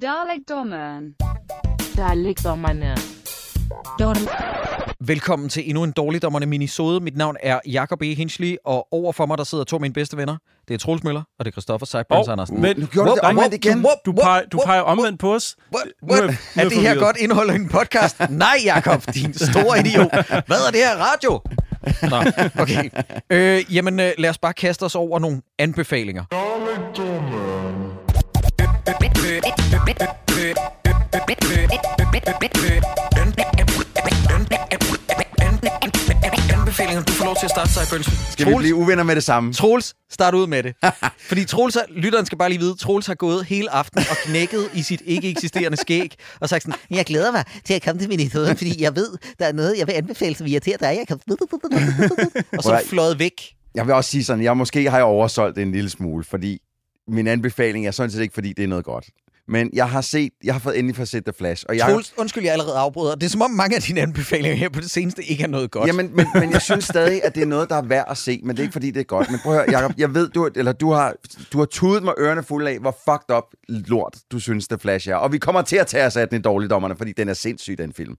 Dalekdommeren. Dalekdommerne. Velkommen til endnu en dårligdommerne minisode. Mit navn er Jakob E. Hinchley, og over for mig der sidder to af mine bedste venner. Det er Troels Møller, og det er Christoffer Seiburns Hov, Andersen. Nu gjorde du det omvendt igen. Du peger, du peger omvendt på os. What? Nu er- What? nu er Er det her godt indhold i en podcast? Nej, Jakob, din store idiot. Hvad er det her radio? Nå, okay. Øh, jamen, øh, lad os bare kaste os over nogle anbefalinger. Anbefalinger, du får lov til at starte, Seiburns. Skal vi blive uvenner med det samme? Troels, start ud med det. Fordi Troels, har- lytteren skal bare lige vide, Troels har gået hele aftenen og knækket i sit ikke eksisterende skæg, og sagt sådan, Jeg glæder mig til at komme til Minnesota, fordi jeg ved, der er noget, jeg vil anbefale, som irriterer dig. Jeg kan... og så fløjet væk. Jeg vil også sige sådan, jeg måske har jeg oversolgt en lille smule, fordi min anbefaling er sådan set ikke, fordi det er noget godt. Men jeg har set, jeg har fået endelig fået set The Flash, og jeg... Troels, undskyld, jeg allerede afbryder. Det er som om mange af dine anbefalinger her på det seneste ikke er noget godt. Jamen, men, men jeg synes stadig, at det er noget, der er værd at se, men det er ikke, fordi det er godt. Men prøv at høre, Jacob, jeg ved, du, eller du har, du har tudet mig ørerne fulde af, hvor fucked up lort, du synes, The Flash er. Og vi kommer til at tage os af den i dårligdommerne, fordi den er sindssyg, den film.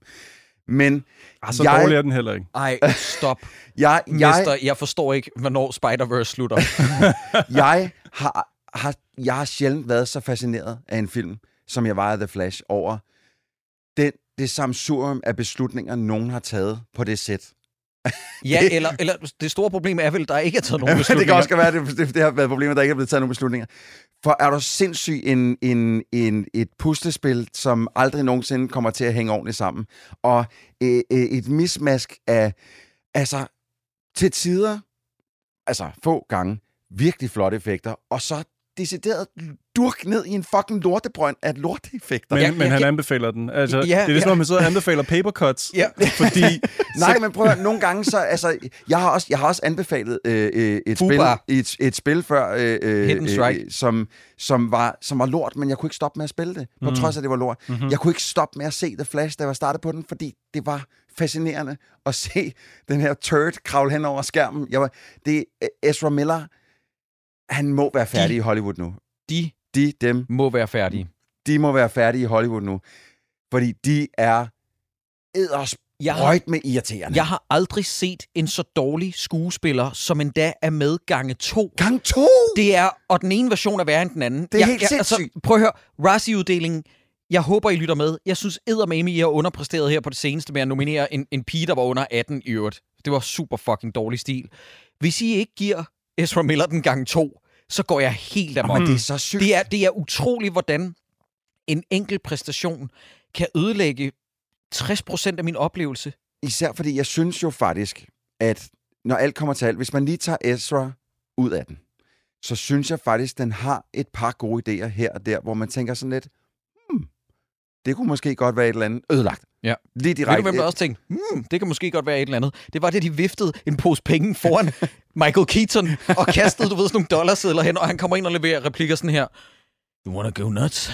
Men Ah, så jeg, dårlig er den heller ikke. Ej, stop. jeg, jeg, Mister, jeg forstår ikke, hvornår Spider-Verse slutter. jeg, har, har, jeg har sjældent været så fascineret af en film, som jeg var af The Flash, over den, det samsurium af beslutninger, nogen har taget på det sæt. Ja, eller, eller det store problem er vel, at der ikke er taget nogen det beslutninger. kan også være, det, det, det har været problemet, at der ikke er blevet taget nogen beslutninger. For er du sindssyg en, en, en, et puslespil, som aldrig nogensinde kommer til at hænge ordentligt sammen, og øh, øh, et mismask af, altså, til tider, altså få gange, virkelig flotte effekter, og så decideret durk ned i en fucking lortebrønd af lorteeffekter. Men, Ja, men ja, han ja. anbefaler den. Altså, Ja, det er ligesom, ja. at man sidder og anbefaler papercuts. Ja. Fordi Nej, men prøv at nogle gange så, altså, jeg har også, jeg har også anbefalet øh, øh, et, spil, et, et spil før, øh, øh, Strike. øh, som, som, var, som var lort, men jeg kunne ikke stoppe med at spille det, på Mm. trods af, at det var lort. Mhm. Jeg kunne ikke stoppe med at se The Flash, da jeg startede på den, fordi det var fascinerende at se den her turd kravle hen over skærmen. Jeg var, det, Ezra Miller, han må være færdig De- i Hollywood nu. De De, dem, må være færdige. de må være færdige i Hollywood nu. Fordi de er eddersprøjt Jeg har, med irriterende. jeg har aldrig set en så dårlig skuespiller, som endda er med gange to. Gang to! Det er, og den ene version er værre end den anden. Det er jeg, helt jeg, sindssygt. prøv at høre, Razzie-uddelingen, jeg håber, I lytter med. Jeg synes, eddermame, I har underpræsteret her på det seneste med at nominere en, en pige, der var under 18 i øvrigt. Det var super fucking dårlig stil. Hvis I ikke giver Ezra Miller den gang to, så går jeg helt amok. Men det er så sygt. Det er, det er utroligt, hvordan en enkelt præstation kan ødelægge 60% af min oplevelse. Især fordi jeg synes jo faktisk, at når alt kommer til alt, hvis man lige tager Ezra ud af den, så synes jeg faktisk, den har et par gode idéer her og der, hvor man tænker sådan lidt, det kunne måske godt være et eller andet ødelagt. Ja. Lige Ved du, direkte. hvem der også tænkte, hmm, det kan måske godt være et eller andet. Det var det, de viftede en pose penge foran Michael Keaton og kastede, du ved, sådan nogle dollarsedler hen, og han kommer ind og leverer replikker sådan her. You wanna go nuts?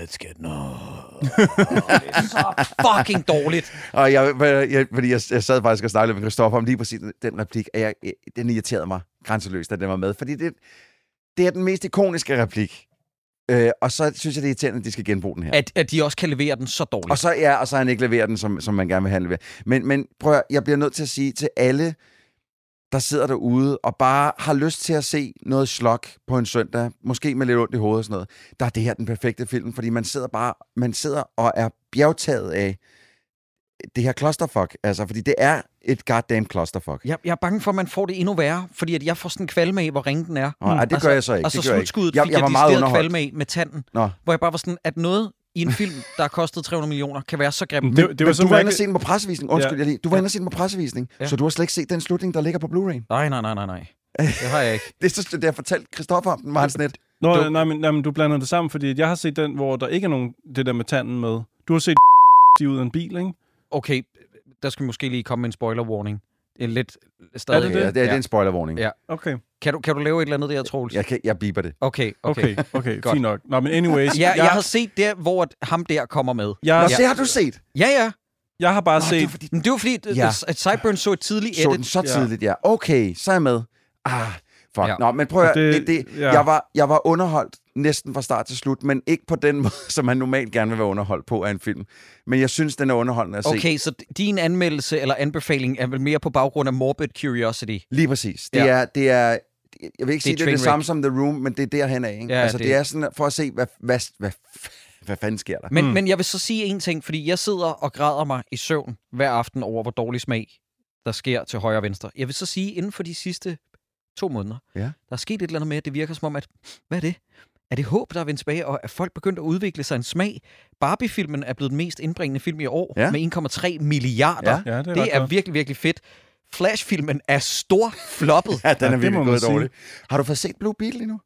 Let's get nuts. det er så fucking dårligt. Og jeg, jeg, fordi jeg, jeg sad faktisk og snakkede med Christoffer om lige præcis den replik, og jeg, den irriterede mig grænseløst, da den var med. Fordi det, det er den mest ikoniske replik. Øh, og så synes jeg, det er irriterende, at de skal genbruge den her. At, at de også kan levere den så dårligt. Og så, ja, og så har han ikke leveret den, som, som man gerne vil have leveret. Men, men prøv at, jeg bliver nødt til at sige til alle, der sidder derude og bare har lyst til at se noget slok på en søndag, måske med lidt ondt i hovedet og sådan noget, der er det her den perfekte film, fordi man sidder bare, man sidder og er bjergtaget af det her clusterfuck, altså, fordi det er et goddamn clusterfuck. Jeg, jeg er bange for, at man får det endnu værre, fordi at jeg får sådan en kvalme af, hvor ringe den er. Nå, ej, det gør jeg så ikke. Altså det gør jeg ikke. slutskuddet Jeg, fik jeg jeg, decideret kvalme af med tanden, Nå. hvor jeg bare var sådan, at noget i en film, der har kostet 300 millioner, kan være så grimt. det, det var Men du var inde og se den på pressevisning. Undskyld, Ja. jeg lige. Du var inde og se den på pressevisning, Ja. så du har slet ikke set den slutning, der ligger på Blu-ray. Nej, nej, nej, nej, nej. Det har jeg ikke. Det, er så- det har fortalt Christoffer om den, var han sådan lidt. Nå, Du- nej, men, nej, men du blander det sammen, fordi jeg har set den, hvor der ikke er nogen det der med tanden med. Du har set de ud af en bil, ikke? Okay, der skal vi måske lige komme med en spoiler warning. Det er lidt stadig. Er det Ja, det, er, det er Ja. en spoilerwarning. Ja. Okay, Kan, du, kan du lave et eller andet der, Troels? Jeg, kan, jeg biber det. Okay, okay. okay, okay, Godt. fint nok. Nå, men anyways, Ja, jeg, jeg har set der, hvor ham der kommer med. jeg, Nå, se, har du set? Ja, ja. jeg har bare Nå, set... det var fordi, Men det var fordi, Ja. ja. at Sideburn så et tidligt så den edit. så Ja. tidligt, ja. Okay, så er jeg med. Ah, fuck. Ja. Ja. Nå, men prøv at det, det- det, det, ja. jeg, var, jeg var underholdt næsten fra start til slut, men ikke på den måde, som man normalt gerne vil være underholdt på af en film. Men jeg synes, den er underholdende at se. Okay, så din anmeldelse eller anbefaling er vel mere på baggrund af morbid curiosity? Lige præcis. Det, Ja. er, det er, jeg vil ikke Det er sige, det er det samme som The Room, men det er derhen af. Ikke? Ja, altså, det... det- det er sådan for at se, hvad, hvad, hvad, hvad fanden sker der? Men, mm. men jeg vil så sige en ting, fordi jeg sidder og græder mig i søvn hver aften over, hvor dårlig smag der sker til højre og venstre. Jeg vil så sige, inden for de sidste to måneder, Ja. der er sket et eller andet med, at det virker som om, at hvad er det? Er det håb, der er vendt tilbage, og er folk begyndt at udvikle sig en smag? Barbie-filmen er blevet den mest indbringende film i år, Ja. med 1,3 milliarder. Ja. Ja, det er, Det er godt. virkelig, virkelig fedt. Flash-filmen er stor floppet. Ja, den Ja, er det virkelig gået sige. dårligt. Har du fået set Blue Beetle endnu?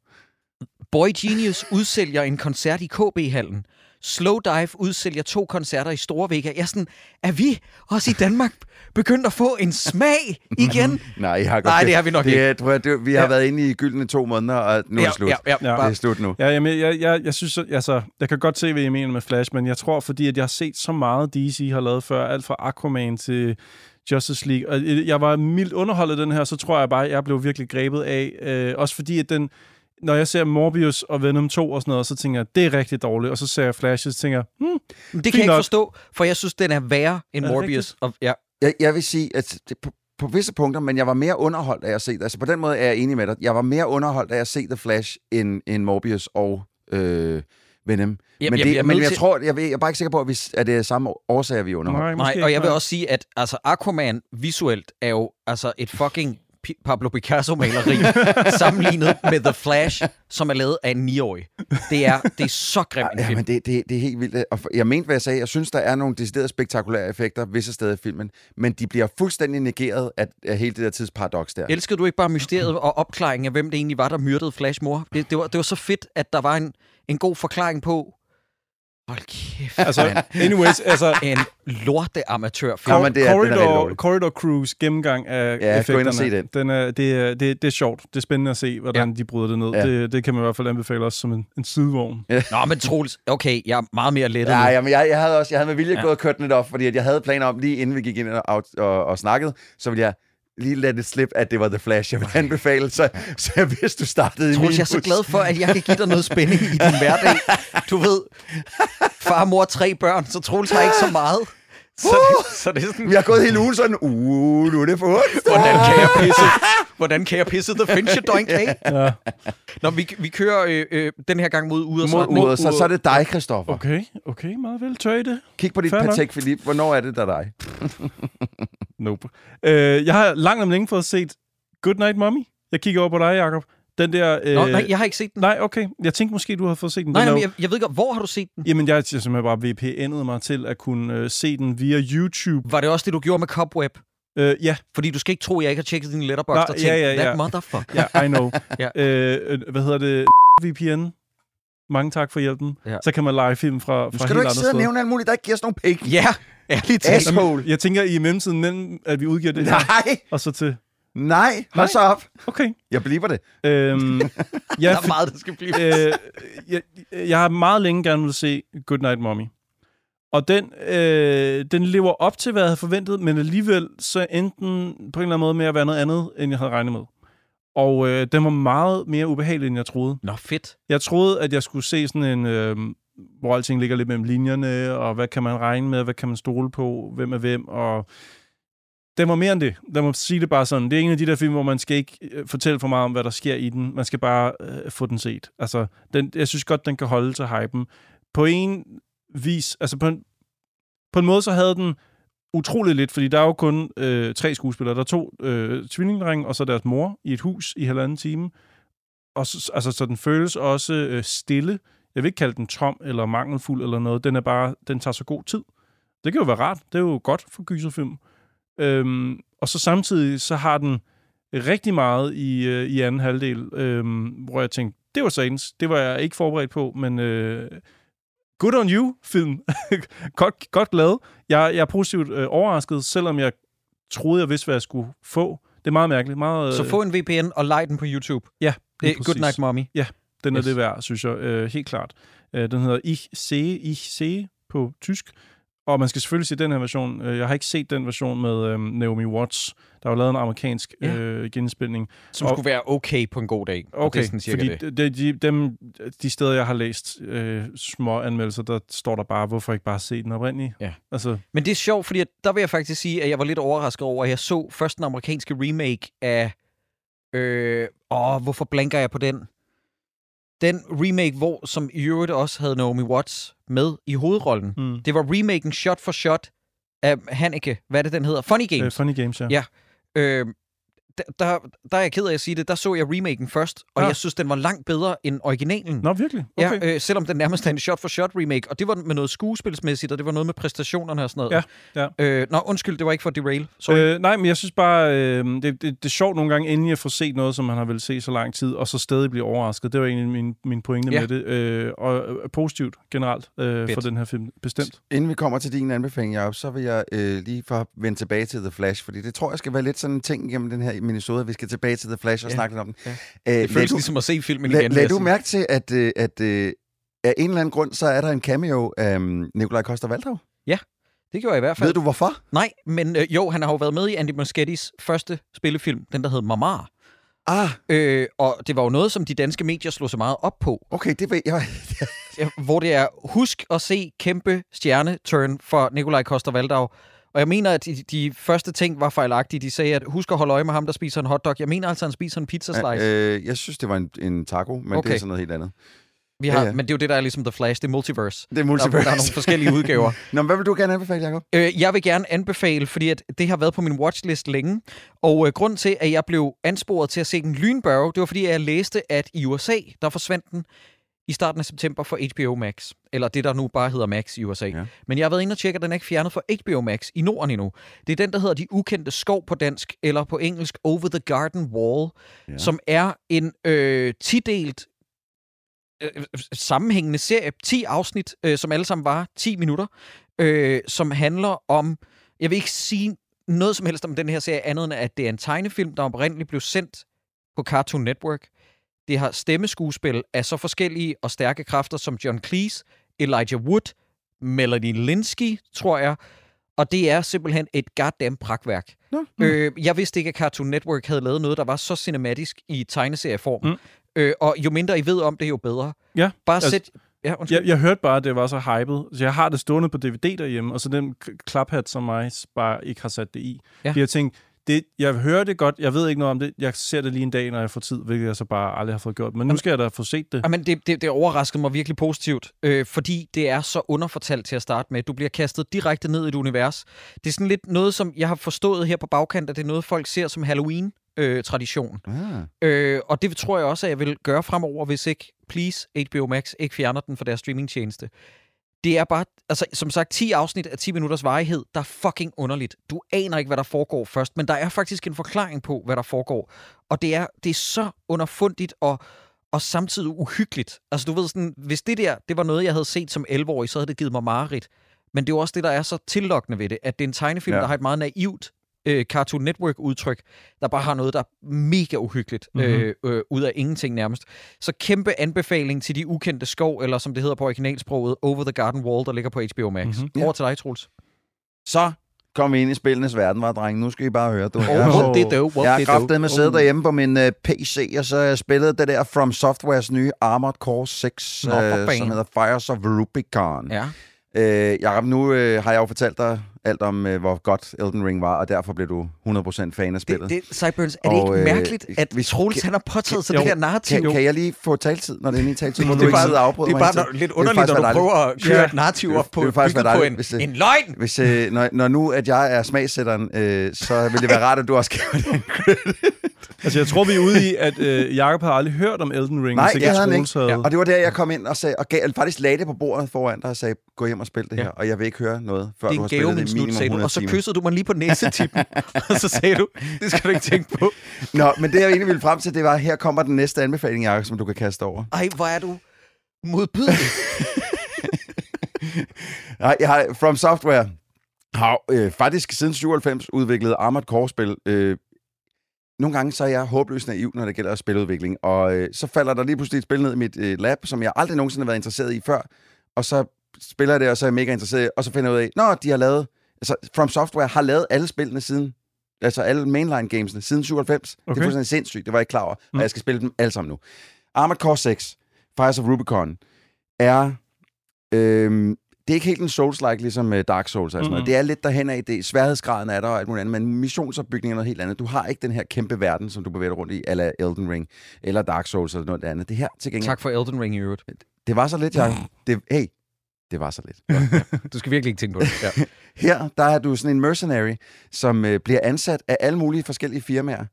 Boy Genius udsælger en koncert i KB-hallen. Slow Dive udsælger to koncerter i Store Vega. Jeg er sådan, er vi også i Danmark begyndt at få en smag igen? Nej, jeg har godt Nej, det har vi nok det, ikke. tror jeg, det, vi har Ja. været inde i gyldne to måneder, og nu er det slut. Ja, ja, Ja. ja. Det er slut nu. Ja, jamen, jeg, jeg, jeg synes, altså, jeg kan godt se, hvad I mener med Flash, men jeg tror, fordi at jeg har set så meget, DC har lavet før, alt fra Aquaman til Justice League, og jeg var mildt underholdet af den her, så tror jeg bare, at jeg blev virkelig grebet af. Øh, også fordi, at den, når jeg ser Morbius og Venom 2 og sådan noget, så tænker jeg, det er rigtig dårligt. Og så ser jeg Flash, og så tænker jeg, hmm, Men det kan jeg ikke nok. forstå, for jeg synes, den er værre end Er Morbius. Og, ja. Jeg, jeg vil sige, at det, på, på visse punkter, men jeg var mere underholdt af at se det. Altså på den måde er jeg enig med dig. Jeg var mere underholdt af at se The Flash end, end Morbius og øh, Venom. Jeg, men jeg, det, jeg, er men jeg til- tror, jeg, ved, jeg er bare ikke sikker på, at, vi, at det er samme årsager, vi er underholdt. nej, Nej, og jeg vil også sige, at altså, Aquaman visuelt er jo altså et fucking Pablo Picasso-maleri sammenlignet med The Flash, som er lavet af en 9-årig. Det er, det er så grim en Ja, men det, det, det er helt vildt. Og jeg mente, hvad jeg sagde. Jeg synes, der er nogle deciderede spektakulære effekter visse steder i filmen, men de bliver fuldstændig negeret af, af hele det der tidsparadoks der. Elskede du ikke bare mysteriet og opklaringen af, hvem det egentlig var, der myrdede Flash mor? Det, det, var, det var så fedt, at der var en, en god forklaring på... Hold kæft, Altså, anyways, altså, En lorte amatørfilm. Nå, men det er- den er Corridor. Corridor Cruise gennemgang af Ja, gå effekterne. ind og se den. den er, det, er, det, det er sjovt. Det er spændende at se, hvordan Ja. de bryder det ned. Ja. Det, det kan man i hvert fald anbefale os som en, en sidevogn. Nå, men Troels, okay, jeg er meget mere lettet Ja, ja, men jeg, jeg havde også jeg havde med vilje Ja. ja. gået og kørt den lidt op, fordi at jeg havde planer om, lige inden vi gik ind og, og, og, og snakkede, så ville jeg lige lade det slippe, at det var The Flash, jeg ville anbefale, så, så jeg vidste, du startede i Troels, min jeg er så glad for, at jeg kan give dig noget spænding i din hverdag. Du ved, far, mor, tre børn, så Troels har ikke så meget. Så det, så det er sådan, Vi har gået hele ugen sådan, uh, nu er det på onsdag. hvordan kan jeg pisse, hvordan kan jeg pisse The Fincher Doink af? Ja. Når vi, vi kører øh, øh, den her gang mod ude Mod uret, så, så er det dig, Christoffer. Okay. Okay, meget vel. Tør I det? Kig på dit patek, Philip. Hvornår er det, der er dig? Nope. Øh, jeg har langt om længe fået set Goodnight Mommy. Jeg kigger over på dig, Jacob. Den der... Øh, Nå, nej, jeg har ikke set den. nej, okay. Jeg tænkte måske, du havde fået set den. Nej, Den nej, er jeg, jeg ved ikke, hvor har du set den? Jamen, jeg har simpelthen bare VPN'et mig til at kunne øh, se den via YouTube. Var det også det, du gjorde med Cobweb? Øh, ja, Fordi du skal ikke tro, at jeg ikke har tjekket din letterbox og tænkt, ja, ja, ja. that motherfucker. ja, I know. Ja. øh, øh, hvad hedder det? VPN. Mange tak for hjælpen. Ja. Så kan man lege film fra, fra skal helt du ikke andre sidde og steder. nævne alt muligt, der ikke giver os nogen penge. Ja, ærligt talt. Asshole. Jeg tænker, i mellemtiden, mellem at vi udgiver det her, Nej, og så til... nej, hold Nej. så op. Okay. Jeg bliver det. Øhm, Der ja, er meget, der skal blive. øh, jeg, jeg har meget længe gerne vil se Goodnight Mommy. Og den, øh, den lever op til, hvad jeg havde forventet, men alligevel så endte den på en eller anden måde med at være noget andet, end jeg havde regnet med. Og øh, den var meget mere ubehagelig, end jeg troede. Nå, fedt. Jeg troede, at jeg skulle se sådan en, øh, hvor alting ligger lidt mellem linjerne, og hvad kan man regne med, hvad kan man stole på, hvem er hvem, og den var mere end det. Lad mig sige det bare sådan. Det er en af de der film, hvor man skal ikke øh, fortælle for meget om, hvad der sker i den. Man skal bare øh, få den set. Altså, den, jeg synes godt, den kan holde til hypen. På en vis, altså på en, på en måde, så havde den utroligt lidt, fordi der er jo kun øh, tre skuespillere. Der er to øh, tvillingdrenge, og så deres mor i et hus i halvanden time. Og så, altså, så den føles også øh, stille. Jeg vil ikke kalde den tom eller mangelfuld eller noget. Den er bare, den tager så god tid. Det kan jo være rart. Det er jo godt for gyserfilm. Øhm, og så samtidig, så har den rigtig meget i, øh, i anden halvdel, øhm, hvor jeg tænkte, det var satans. Det var jeg ikke forberedt på, men øh, good on you, film. godt, godt lavet. Jeg, jeg er positivt øh, overrasket, selvom jeg troede, jeg vidste, hvad jeg skulle få. Det er meget mærkeligt. Meget, Så øh, få en VPN og lege den på YouTube. Ja, Det er præcis. Good Night Mommy. Den er Yes. det værd, synes jeg. Øh, helt klart. Øh, den hedder Ich sehe, ich sehe på tysk. Og man skal selvfølgelig se den her version. Øh, Jeg har ikke set den version med øh, Naomi Watts. Der var lavet en amerikansk Ja. øh, genindspilning. Som Og- skulle være okay på en god dag. Og Okay, det sådan fordi det. det. De, dem, de steder, jeg har læst øh, små anmeldelser, der står der bare, hvorfor ikke bare se den oprindelige? Ja. Altså, Men det er sjovt, fordi at der vil jeg faktisk sige, at jeg var lidt overrasket over, at jeg så først den amerikanske remake af... Øh, åh, hvorfor blanker jeg på den? Den remake, hvor som i øvrigt også havde Naomi Watts med i hovedrollen. mm. Det var remaken shot for shot af Haneke. Hvad er det, den hedder? Funny Games. Øh, funny Games, ja. Ja. Øh, der, der, der er jeg ked af at sige det. Der så jeg remaken først, og Ja. jeg synes, den var langt bedre end originalen. Nå, virkelig? Okay. Ja, øh, selvom den nærmest er en shot-for-shot remake, og det var med noget skuespilsmæssigt, og det var noget med præstationerne og sådan noget. Ja, Øh, nå, undskyld, det var ikke for derail. Sorry. Øh, nej, men jeg synes bare, øh, det, det, det er sjovt nogle gange, endelig at få set noget, som man har vel se så lang tid, og så stadig blive overrasket. Det var egentlig min, min pointe Ja. med det. Øh, og øh, positivt generelt øh, for den her film, bestemt. Inden vi kommer til din anbefaling, Jacob, så vil jeg øh, lige for vende tilbage til The Flash, fordi det tror jeg skal være lidt sådan en ting gennem den her Minnesota, at vi skal tilbage til The Flash og Ja. snakke lidt om den. Ja. Øh, det føles ligesom at se filmen lad, igen. lad jeg du mærke til, at, øh, at øh, af en eller anden grund, så er der en cameo af um, Nikolaj Koster-Valdau? Det gjorde jeg i hvert fald. Ved du hvorfor? Nej, men øh, jo, han har jo været med i Andy Muschietis første spillefilm, den der hed Mamar. Ah, Øh, og det var jo noget, som de danske medier slog så meget op på. okay, det ved jeg. Ja, hvor det er, husk at se kæmpe stjerneturn for Nikolaj Koster-Valdau. Og jeg mener, at de, de første ting var fejlagtige. De sagde, at husk at holde øje med ham, der spiser en hotdog. Jeg mener altså, at han spiser en pizza slice. øh, jeg synes, det var en, en taco, men okay. det er sådan noget helt andet. Vi har, ja, ja. Men det er jo det, der er ligesom The Flash. Det er multiverse. Det er Der, multiverse. der er nogle forskellige udgaver. Nå, men hvad vil du gerne anbefale, Jacob? Øh, jeg vil gerne anbefale, fordi at det har været på min watchlist længe. Og øh, grund til, at jeg blev ansporet til at se den lynbørge, det var fordi, at jeg læste, at i USA, der forsvandt den i starten af september for HBO Max. Eller det, der nu bare hedder Max i USA. Ja. Men jeg har været inde og tjekke, at den er ikke fjernet fra HBO Max i Norden endnu. Det er den, der hedder De Ukendte Skov på dansk, eller på engelsk Over the Garden Wall, ja. som er en øh, tidelt øh, sammenhængende serie, 10 afsnit, øh, som alle sammen var 10 minutter, øh, som handler om, jeg vil ikke sige noget som helst om den her serie, andet end at det er en tegnefilm, der oprindeligt blev sendt på Cartoon Network. Det har stemmeskuespil af så forskellige og stærke kræfter som John Cleese, Elijah Wood, Melanie Linsky, tror jeg, og det er simpelthen et goddamn pragtværk. Nå. Øh, jeg vidste ikke, at Cartoon Network havde lavet noget, der var så cinematisk i tegneserieform. Mm. Mm. Øh, og jo mindre I ved om det, jo bedre. Ja, Bare altså- sæt... Ja, undskyld. Jeg, jeg hørte bare, at det var så hypet. Så jeg har det stående på DVD derhjemme, og så den klaphat, som mig bare ikke har sat det i. Ja. Fordi jeg tænkte, det, jeg hører det godt, jeg ved ikke noget om det, jeg ser det lige en dag, når jeg får tid, hvilket jeg så bare aldrig har fået gjort. Men nu skal jeg da få set det. Jamen, det, det, det overraskede mig virkelig positivt, øh, fordi det er så underfortalt til at starte med. Du bliver kastet direkte ned i et univers. Det er sådan lidt noget, som jeg har forstået her på bagkant, at det er noget, folk ser som Halloween-tradition. Ah. Øh, og det tror jeg også, at jeg vil gøre fremover, hvis ikke, please, HBO Max ikke fjerner den for deres streamingtjeneste. Det er bare, altså som sagt, 10 afsnit af 10 minutters varighed, der er fucking underligt. Du aner ikke, hvad der foregår først, men der er faktisk en forklaring på, hvad der foregår. Og det er, det er så underfundigt og, og samtidig uhyggeligt. Altså du ved sådan, hvis det der, det var noget, jeg havde set som 11-årig, så havde det givet mig mareridt. Men det er jo også det, der er så tillokkende ved det, at det er en tegnefilm, Ja. der har et meget naivt øh, Cartoon Network-udtryk, der bare har noget, der er mega uhyggeligt, Mhm. mm-hmm. øh, øh, ud af ingenting nærmest. Så kæmpe anbefaling til de ukendte skov, eller som det hedder på originalsproget, Over the Garden Wall, der ligger på HBO Max. Mhm. Mm-hmm. Over til dig, Troels. Så kom vi ind i spillenes verden, var drenge. Nu skal I bare høre, du. Oh, Jeg- what did do? What Jeg har kraftet med do? siddet derhjemme på min uh, PC, og så jeg spillet det der From Softwares nye Armored Core 6, Nå, uh, som hedder Fires of Rubicon. Ja. Øh, Jacob, nu uh, har jeg jo fortalt dig alt om, uh, hvor godt Elden Ring var, og derfor blev du 100% fan af spillet. Det, det, Cyburns, er det Og, ikke øh, mærkeligt, at hvis- Troels han har påtaget sig Jo. det her narrativ? kan, kan jeg lige få taltid, når det er min taltid? Må Det du er ikke bare- sidde og afbryde det er bare lidt underligt, når du prøver at køre Ja. et narrativ op på, Det faktisk på en, hvis en løgn. Hvis, øh, når, når nu, at jeg er smagsætteren, øh, så vil det være rart, at du også giver den Altså, jeg tror, vi er ude i, at øh, Jacob har aldrig hørt om Elden Ring. Nej, ikke det havde han. Ja. Og det var der, jeg kom ind og sagde, og gav, faktisk lagde det på bordet foran dig og sagde, gå hjem og spil det Ja. her, og jeg vil ikke høre noget, før du har spillet det i minimum sagde du. 100 Og så kyssede du mig lige på næsetippen. og så sagde du, det skal du ikke tænke på. Nå, men det jeg egentlig ville frem til, det var, her kommer den næste anbefaling, Jacob, som du kan kaste over. Ej, hvor er du modbydelig. Nej, jeg har, From Software har øh, faktisk siden 97 udviklet Armored Core-spil. Øh, nogle gange så er jeg håbløst naiv, når det gælder spiludvikling, og øh, så falder der lige pludselig et spil ned i mit øh, lab, som jeg aldrig nogensinde har været interesseret i før, og så spiller jeg det, og så er jeg mega interesseret, og så finder jeg ud af, nå, de har lavet, altså From Software har lavet alle spillene siden, altså alle mainline gamesene, siden 97. Okay. Det er fuldstændig sindssygt, det var jeg ikke klar over, Mm. og jeg skal spille dem alle sammen nu. Armored Core 6, Fires of Rubicon, er... Øhm, det er ikke helt en Souls-like, ligesom øh, Dark Souls og sådan noget. Mhm. Det er lidt derhen af det. Sværhedsgraden er der og alt muligt andet, men missionsopbygningen er noget helt andet. Du har ikke den her kæmpe verden, som du bevæger dig rundt i, eller Elden Ring, eller Dark Souls eller noget andet. Det her til gengæld, Tak for Elden Ring i øvrigt. det var så lidt, jeg... Det, hey, det var så lidt. Du skal virkelig ikke tænke på det. Ja. Her, der er du sådan en mercenary, som øh, bliver ansat af alle mulige forskellige firmaer,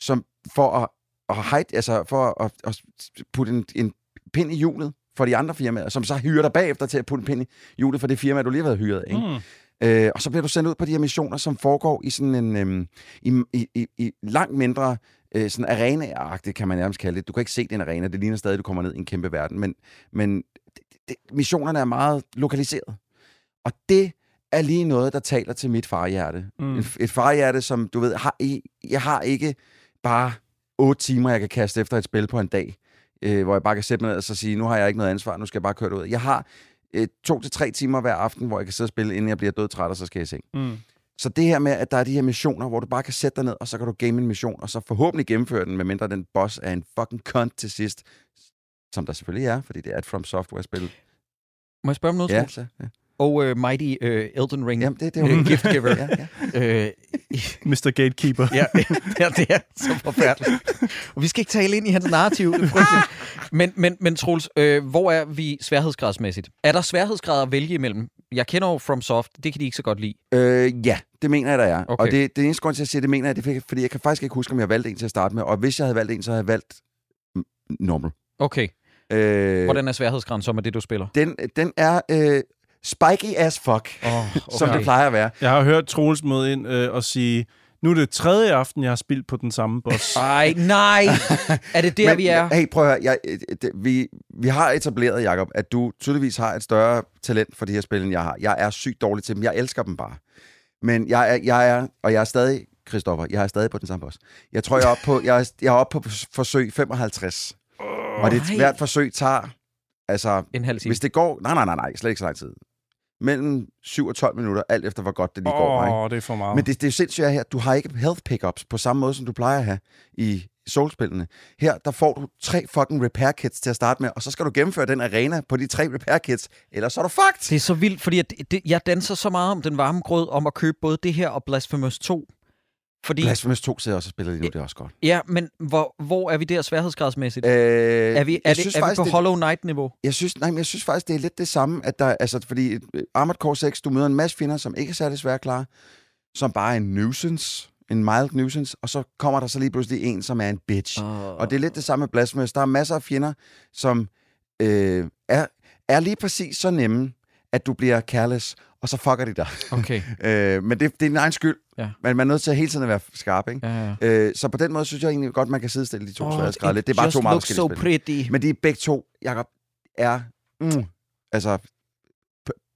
som for at, at, hide, altså for at, at putte en, en pind i hjulet for de andre firmaer, som så hyrer dig bagefter til at putte en pind i hjulet for det firma, du lige har været hyret af. Ikke? Mm. Øh, og så bliver du sendt ud på de her missioner, som foregår i sådan en øhm, i, i, i, i langt mindre øh, sådan arena kan man nærmest kalde det. Du kan ikke se det i en arena, det ligner stadig, at du kommer ned i en kæmpe verden, men, men det, missionerne er meget lokaliseret. Og det er lige noget, der taler til mit farhjerte. Mm. Et, et farhjerte, som du ved, har, jeg har ikke bare otte timer, jeg kan kaste efter et spil på en dag, øh, hvor jeg bare kan sætte mig ned og så sige, nu har jeg ikke noget ansvar, nu skal jeg bare køre det ud. Jeg har øh, to til tre timer hver aften, hvor jeg kan sidde og spille, inden jeg bliver dødtræt, og så skal jeg i seng. Mm. Så det her med, at der er de her missioner, hvor du bare kan sætte dig ned, og så kan du game en mission, og så forhåbentlig gennemføre den, medmindre den boss er en fucking cunt til sidst. Som der selvfølgelig er, fordi det er et From Software-spil. Må jeg spørge om noget, Ja, så, ja. Og uh, Mighty uh, Elden Ring. Jamen, det, det er Øh, jo gift giver. ja, ja. Øh, Mr. Gatekeeper. ja, ja, det er så forfærdeligt. Og vi skal ikke tale ind i hans narrativ. Men, men, men Troels, øh, hvor er vi sværhedsgradsmæssigt? Er der sværhedsgrader at vælge imellem? Jeg kender jo FromSoft, det kan de ikke så godt lide. Øh, ja, det mener jeg, der er. Okay. Og det, det eneste grund til, at jeg siger, det mener jeg, det er, fordi jeg kan faktisk ikke huske, om jeg valgte en til at starte med. Og hvis jeg havde valgt en, så havde jeg valgt normal. Okay, Øh, hvordan er sværhedsgraden så med det, du spiller? den, den er øh, spiky as fuck, Oh, okay. som det plejer at være. Jeg har hørt Troels møde ind øh, og sige, nu er det tredje aften, jeg har spillet på den samme boss. Ej, nej! Er det der, Men, vi er? Hey, prøv at høre. Jeg, øh, det, vi, vi har etableret, Jacob, at du tydeligvis har et større talent for de her spil, end jeg har. Jeg er sygt dårlig til dem. Jeg elsker dem bare. Men jeg er, jeg er og jeg er stadig, Christoffer, jeg er stadig på den samme boss. Jeg tror, jeg er oppe på, jeg er, jeg er oppe på forsøg 55. og det nej. hvert forsøg tager, altså, En halv time. hvis det går, nej, nej, nej, nej, slet ikke så lang tid. Mellem 7 og 12 minutter, alt efter hvor godt det lige går. Ikke? Åh, oh, det er for meget. Men det, det er sindssygt her, du har ikke health pickups på samme måde, som du plejer at have i Soulspillene. Her, der får du tre fucking repair kits til at starte med, og så skal du gennemføre den arena på de tre repair kits, ellers er du fucked! Det er så vildt, fordi at det, jeg danser så meget om den varme grød, om at købe både det her og Blasphemous 2. Fordi, Blasphemous 2 sidder også og spiller lige nu, det er også godt. ja, men hvor, hvor er vi der sværhedsgradsmæssigt? Øh, er vi, er det, synes er vi faktisk, på det- Hollow Knight-niveau? Jeg synes, nej, men jeg synes faktisk, det er lidt det samme, at der, altså, fordi øh, Armored Core 6, du møder en masse fjender, som ikke er særlig svære at klare, som bare er en nuisance, en mild nuisance, og så kommer der så lige pludselig en, som er en bitch. Oh. Og det er lidt det samme med Blasphemous. Der er masser af fjender, som øh, er, er lige præcis så nemme, at du bliver careless, og så fucker de dig. Okay. Øh, men det, det er din egen skyld. Ja. Men man er nødt til at hele tiden at være skarp, ikke? Ja, ja. Øh, så på den måde synes jeg egentlig godt, man kan sidestille de to Oh, sværhedsgrader lidt. Det er bare to meget forskellige so pretty. Men de er begge to, Jacob, er... Mm, altså,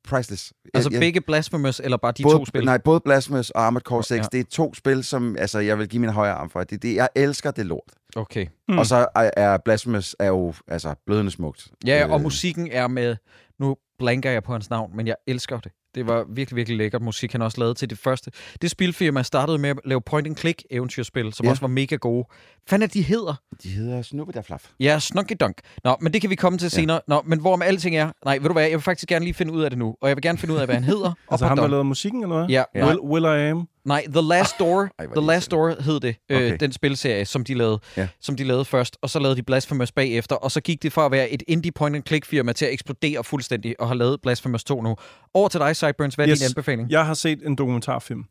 priceless. Altså jeg, begge Blasphemous, eller bare de både, to spil? Nej, både Blasphemous og Armored Core 6, Ja. det er to spil, som altså, jeg vil give min højre arm for. Det, det, jeg elsker det lort. Okay. Mm. Og så er, er Blasphemous er jo altså, blødende smukt. Ja, og Øh, musikken er med... Nu blanker jeg på hans navn, men jeg elsker det. Det var virkelig, virkelig lækkert musik, han også lavede til det første. Det spilfirma startede med at lave point-and-click eventyrspil, som Ja. også var mega gode. Hvad fanden er de hedder? De hedder Snubbedaflaf. Ja, Snunky Dunk. Nå, men det kan vi komme til Ja. senere. Nå, men hvorom alting er... Nej, ved du hvad, jeg vil faktisk gerne lige finde ud af det nu. Og jeg vil gerne finde ud af, hvad han hedder. og altså ham, der lavede musikken, eller hvad? Ja, Ja. Will, Will, Will I Am? Nej, The Last Door. Ej, The Last. Door hed det. Okay. Øh, den spilserie, som de lavede, Ja. som de lavede først. Og så lavede de Blasphemous bagefter. Og så gik det fra at være et indie point-and-click firma til at eksplodere fuldstændig og har lavet Blasphemous 2 nu. Over til dig, Sideburns. Hvad er Yes. din anbefaling? Jeg har set en dokumentarfilm,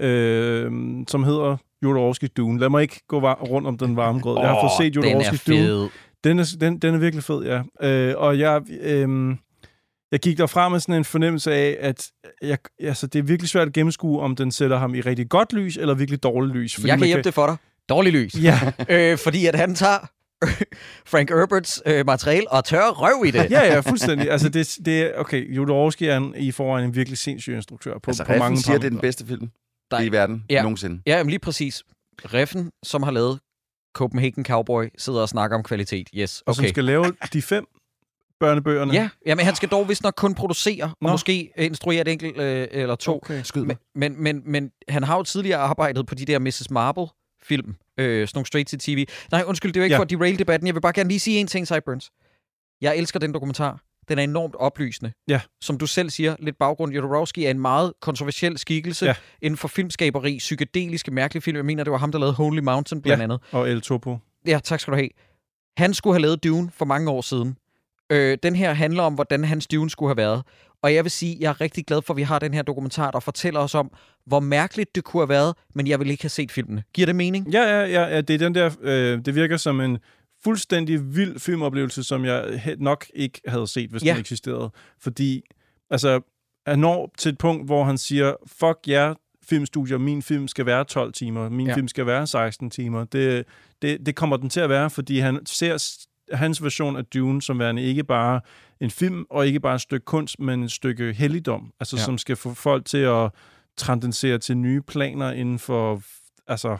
øh, som hedder Jodorowsky's Dune. Lad mig ikke gå var- rundt om den varme grød. Jeg har fået set den Jodorowsky's Dune. Den er, den, den er virkelig fed, ja. Øh, og jeg, øh, jeg gik derfra med sådan en fornemmelse af, at jeg, altså, det er virkelig svært at gennemskue, om den sætter ham i rigtig godt lys, eller virkelig dårligt lys. Jeg kan hjælpe det for dig. Dårlig lys. Ja, øh, fordi at han tager Frank Herberts øh, materiale og tør røv i det. ja, ja, fuldstændig. Altså, det, det er, okay, Jodorowsky er en, i forvejen en virkelig sindssyg instruktør på, Altså, på Reffen mange siger, det er den parametre. bedste film Nej. i verden Ja. nogensinde. Ja, men lige præcis. Reffen, som har lavet Copenhagen Cowboy, sidder og snakker om kvalitet. Yes, Og som okay. skal lave de fem børnebøgerne? Ja, ja, men han skal dog vist nok kun producere, og Nå. måske instruere et enkelt øh, eller to. Okay. Skyd. Men, men, men, men han har jo tidligere arbejdet på de der Mrs. Marble-film. Øh, sådan nogle straight-to-tv. Nej, undskyld, det er jo ikke Ja. for at derail debatten. Jeg vil bare gerne lige sige en ting, Sideburns. Jeg elsker den dokumentar. Den er enormt oplysende. Ja. Som du selv siger, lidt baggrund. Jodorowsky er en meget kontroversiel skikkelse ja. inden for filmskaberi, psykedeliske, mærkelige film. Jeg mener, det var ham, der lavede Holy Mountain blandt Ja. andet. Og El Topo. Ja, tak skal du have. Han skulle have lavet Dune for mange år siden. Øh, den her handler om, hvordan hans Dune skulle have været. Og jeg vil sige, jeg er rigtig glad for, at vi har den her dokumentar, der fortæller os om, hvor mærkeligt det kunne have været, men jeg vil ikke have set filmene. Giver det mening? Ja, ja, ja, ja, det er den der, øh, det virker som en fuldstændig vild filmoplevelse, som jeg nok ikke havde set, hvis Ja. den eksisterede. Fordi, altså, han når til et punkt, hvor han siger, fuck jer, filmstudier, min film skal være 12 timer, min ja. Film skal være 16 timer. Det, det, det kommer den til at være, fordi han ser hans version af Dune som værende ikke bare en film, og ikke bare et stykke kunst, men et stykke helligdom, altså ja. Som skal få folk til at transcendere til nye planer inden for, altså,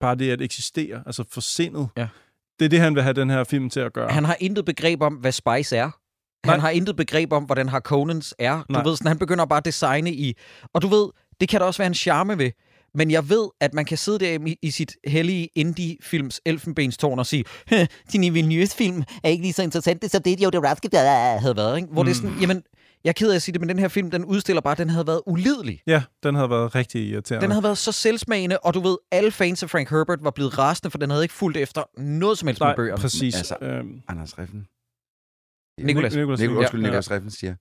bare det at eksistere, altså for sindet. Ja. Det er det, han vil have den her film til at gøre. Han har intet begreb om, hvad Spice er. Nej. Han har intet begreb om, hvordan Harkonnens er. Nej. Du ved, sådan, han begynder bare at designe i... Og du ved, det kan der også være en charme ved. Men jeg ved, at man kan sidde der i, i sit hellige indie-films elfenbenstårn og sige, Din Villeneuve-film er ikke lige så interessant, som det, Jodorowsky der havde været, ikke? Hvor mm. det er sådan, jamen, jeg er ked af at sige det, men den her film, den udstiller bare, at den havde været ulidelig. Ja, den havde været rigtig irriterende. Den havde været så selvsmagende, og du ved, alle fans af Frank Herbert var blevet rasende, for den havde ikke fulgt efter noget som helst med Nej, bøgerne. præcis. Altså, øhm, Anders Reffen. Nicolas. Nicolas. Nik- undskyld, Ja. Nicolas Reffen siger,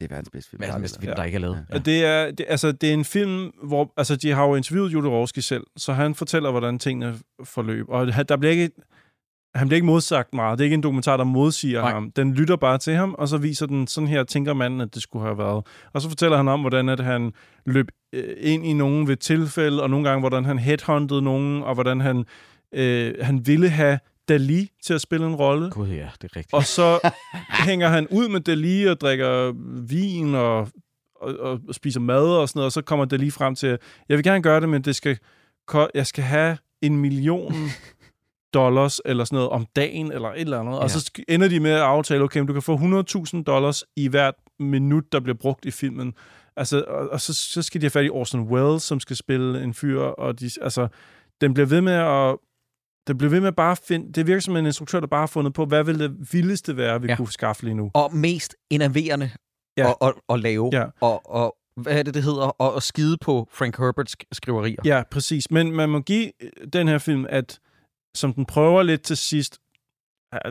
det er verdens bedste film. Hvad er den bedste film, Ja. der ikke er lavet? Ja. Det er, det, altså, det er en film, hvor altså, de har jo interviewet Jodorowsky selv, så han fortæller, hvordan tingene forløb. Og han- der bliver ikke, han bliver ikke modsagt meget. Det er ikke en dokumentar, der modsiger Nej. ham. Den lytter bare til ham, og så viser den, sådan her tænker manden, at det skulle have været. Og så fortæller han om, hvordan at han løb øh, ind i nogen ved tilfælde, og nogle gange, hvordan han headhuntede nogen, og hvordan han, øh, han ville have Dali til at spille en rolle. Gud ja, det er rigtigt. Og så hænger han ud med Dali og drikker vin og, og, og spiser mad og sådan noget, og så kommer Dali frem til, jeg vil gerne gøre det, men det skal, jeg skal have en million dollars eller sådan noget om dagen eller et eller andet. Ja. Og så ender de med at aftale, okay, men du kan få 100.000 dollars i hvert minut, der bliver brugt i filmen. Altså, og, og så, så skal de have fat i Orson Welles, som skal spille en fyr, og de, altså, den bliver ved med at den bliver ved med at bare finde... Det virker som en instruktør, der bare har fundet på, hvad vil det vildeste være, vi ja. Kunne skaffe lige nu. og mest enerverende Ja. at, at, at lave. Ja. Og, og hvad er det, det hedder? Og at skide på Frank Herberts sk- skriverier. Ja, præcis. Men man må give øh, den her film, at som den prøver lidt til sidst,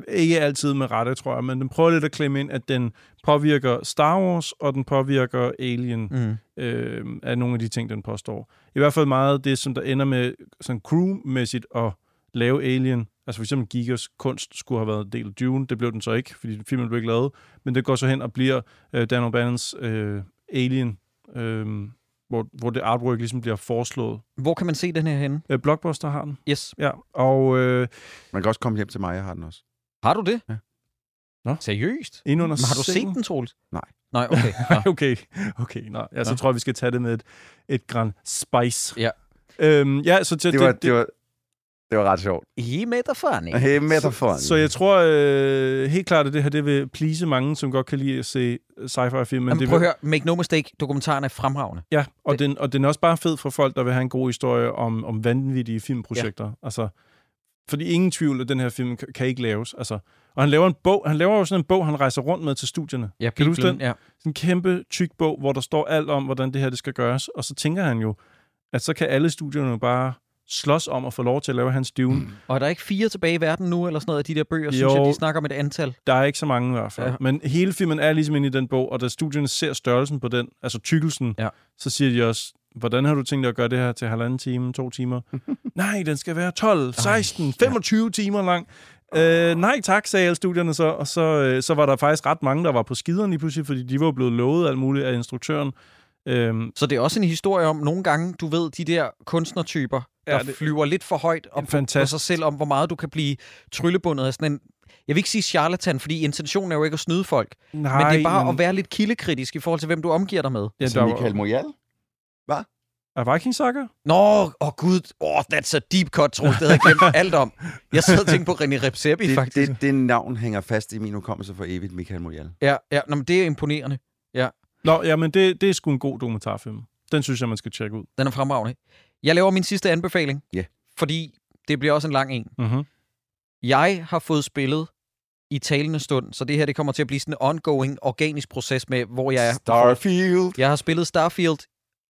ikke altid med rette, tror jeg, men den prøver lidt at klemme ind, at den påvirker Star Wars, og den påvirker Alien, Mm. øh, af nogle af de ting, den påstår. I hvert fald meget det, som der ender med sådan crew-mæssigt at lave Alien. Altså for eksempel Gigas kunst skulle have været en del af Dune. Det blev den så ikke, fordi filmen blev ikke lavet. Men det går så hen og bliver øh, Dan O'Bannons øh, Alien, øh, hvor, hvor det artwork ligesom bliver foreslået. Hvor kan man se den her henne? Øh, Blockbuster har den. Yes. Ja, og øh, Man kan også komme hjem til mig, jeg har den også. Har du det? Ja. Nå. Seriøst? ind under Men har du set den, Troels? Nej. Nej, okay. Okay, okay. Nå, ja, så Nå. tror jeg, vi skal tage det med et, et gran spice. Ja. Øhm, ja, så til, Det var, det var, det var ret sjovt. I metaforen, Hey, metaforen. Så jeg tror øh, helt klart, at det her det vil please mange, som godt kan lide at se sci-fi-film. Men Jamen, det prøv at vil, høre. Make no mistake. Dokumentaren er fremragende. Ja, og, Det- den, og den er også bare fed for folk, der vil have en god historie om, om vanvittige filmprojekter. Ja. Altså, fordi ingen tvivl, at den her film kan, kan ikke laves. Altså, og han laver en bog. Han laver jo sådan en bog, han rejser rundt med til studierne. Ja, Kan du den? Ja. Sådan en kæmpe, tyk bog, hvor der står alt om, hvordan det her det skal gøres. Og så tænker han jo, at så kan alle studierne bare slås om at få lov til at lave hans Dune. Og er der ikke fire tilbage i verden nu, eller sådan noget af de der bøger? Synes Jo. jeg, de snakker om et antal. Der er ikke så mange i hvert fald. Ja. Ja. Men hele filmen er ligesom inde i den bog, og da studierne ser størrelsen på den, altså tykkelsen, Ja. så siger de også, hvordan har du tænkt dig at gøre det her til halvanden time, to timer? Nej, den skal være 12, 16, 25 timer lang. Øh, nej tak, sagde alle studierne så, og så, øh, så var der faktisk ret mange, der var på skideren lige pludselig, fordi de var blevet lovet alt muligt af instruktøren. Øhm, Så det er også en historie om, nogle gange, du ved, de der kunstnertyper, der Ja, ja, det- flyver lidt for højt op på, Fantastisk. sig selv, om hvor meget du kan blive tryllebundet af sådan en... Jeg vil ikke sige charlatan, fordi intentionen er jo ikke at snyde folk. nej, men det er bare men, at være lidt kildekritisk i forhold til, hvem du omgiver dig med. Ja, altså der Michael var, Moyal? Er Viking Saga? Nå, åh oh, gud, oh, that's a deep cut, Troels. Det havde jeg glemt alt om. Jeg sad og tænkte på René Repsepi, Det, faktisk. det, det navn hænger fast i min hukommelse for evigt, Michael Morial. Ja, ja nå, men det er imponerende. Nå, jamen det, det er sgu en god dokumentarfilm. Den synes jeg, man skal tjekke ud. Den er fremragende. Jeg laver min sidste anbefaling. Ja. Fordi det bliver også en lang en. Mm-hmm. Jeg har fået spillet i talende stund, så det her det kommer til at blive sådan en ongoing, organisk proces med, hvor jeg er. Starfield. Jeg har spillet Starfield